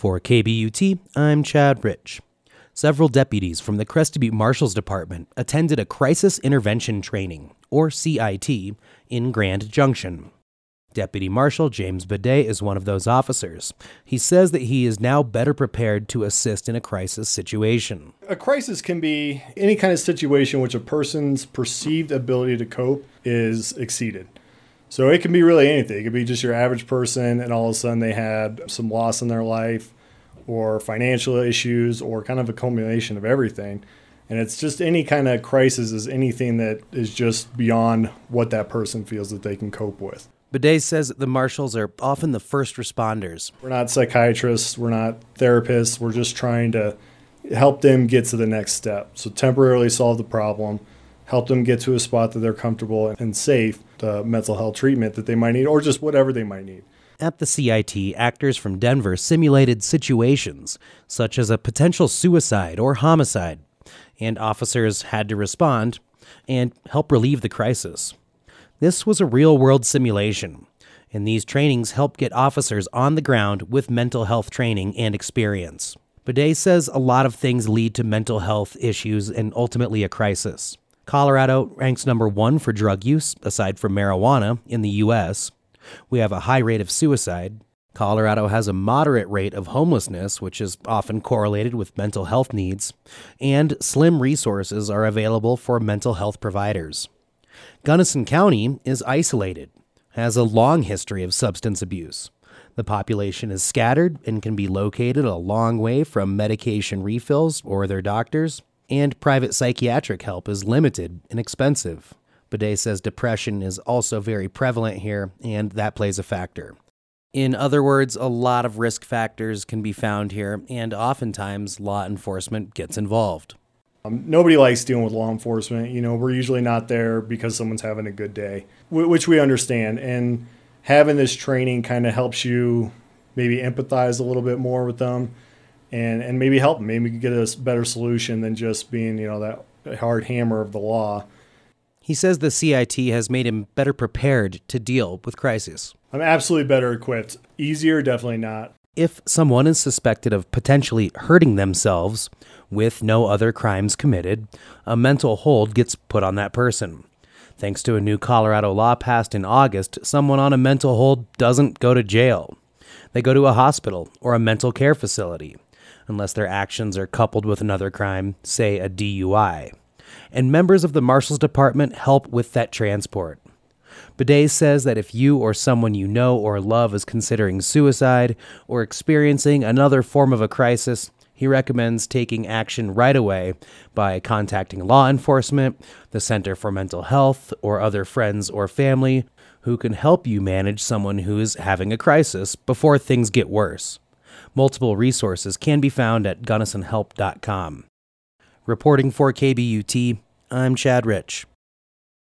For KBUT, I'm Chad Rich. Several deputies from the Crested Butte Marshal's Department attended a Crisis Intervention Training, or CIT, in Grand Junction. Deputy Marshal James Bidet is one of those officers. He says that he is now better prepared to assist in a crisis situation. A crisis can be any kind of situation which a person's perceived ability to cope is exceeded. So it can be really anything. It could be just your average person, and all of a sudden they had some loss in their life, or financial issues, or kind of a culmination of everything. And it's just any kind of crisis is anything that is just beyond what that person feels that they can cope with. Bidet says that the marshals are often the first responders. We're not psychiatrists, we're not therapists, we're just trying to help them get to the next step. So temporarily solve the problem, help them get to a spot that they're comfortable and safe, the mental health treatment that they might need, or just whatever they might need. At the CIT, actors from Denver simulated situations, such as a potential suicide or homicide, and officers had to respond and help relieve the crisis. This was a real world simulation, and these trainings help get officers on the ground with mental health training and experience. Bidet says a lot of things lead to mental health issues and ultimately a crisis. Colorado ranks number one for drug use, aside from marijuana, in the U.S. We have a high rate of suicide. Colorado has a moderate rate of homelessness, which is often correlated with mental health needs, and slim resources are available for mental health providers. Gunnison County is isolated, has a long history of substance abuse. The population is scattered and can be located a long way from medication refills or their doctors, and private psychiatric help is limited and expensive. Bidet says depression is also very prevalent here, and that plays a factor. In other words, a lot of risk factors can be found here, and oftentimes law enforcement gets involved. Um, nobody likes dealing with law enforcement. You know, we're usually not there because someone's having a good day, which we understand. And having this training kind of helps you maybe empathize a little bit more with them and, and maybe help them. Maybe we can get a better solution than just being, you know, that hard hammer of the law. He says the CIT has made him better prepared to deal with crises. I'm absolutely better equipped. Easier, definitely not. If someone is suspected of potentially hurting themselves with no other crimes committed, a mental hold gets put on that person. Thanks to a new Colorado law passed in August, someone on a mental hold doesn't go to jail. They go to a hospital or a mental care facility, unless their actions are coupled with another crime, say a DUI. And members of the Marshal's Department help with that transport. Bidet says that if you or someone you know or love is considering suicide or experiencing another form of a crisis, he recommends taking action right away by contacting law enforcement, the Center for Mental Health, or other friends or family who can help you manage someone who is having a crisis before things get worse. Multiple resources can be found at gunnisonhelp.com. Reporting for KBUT, I'm Chad Rich.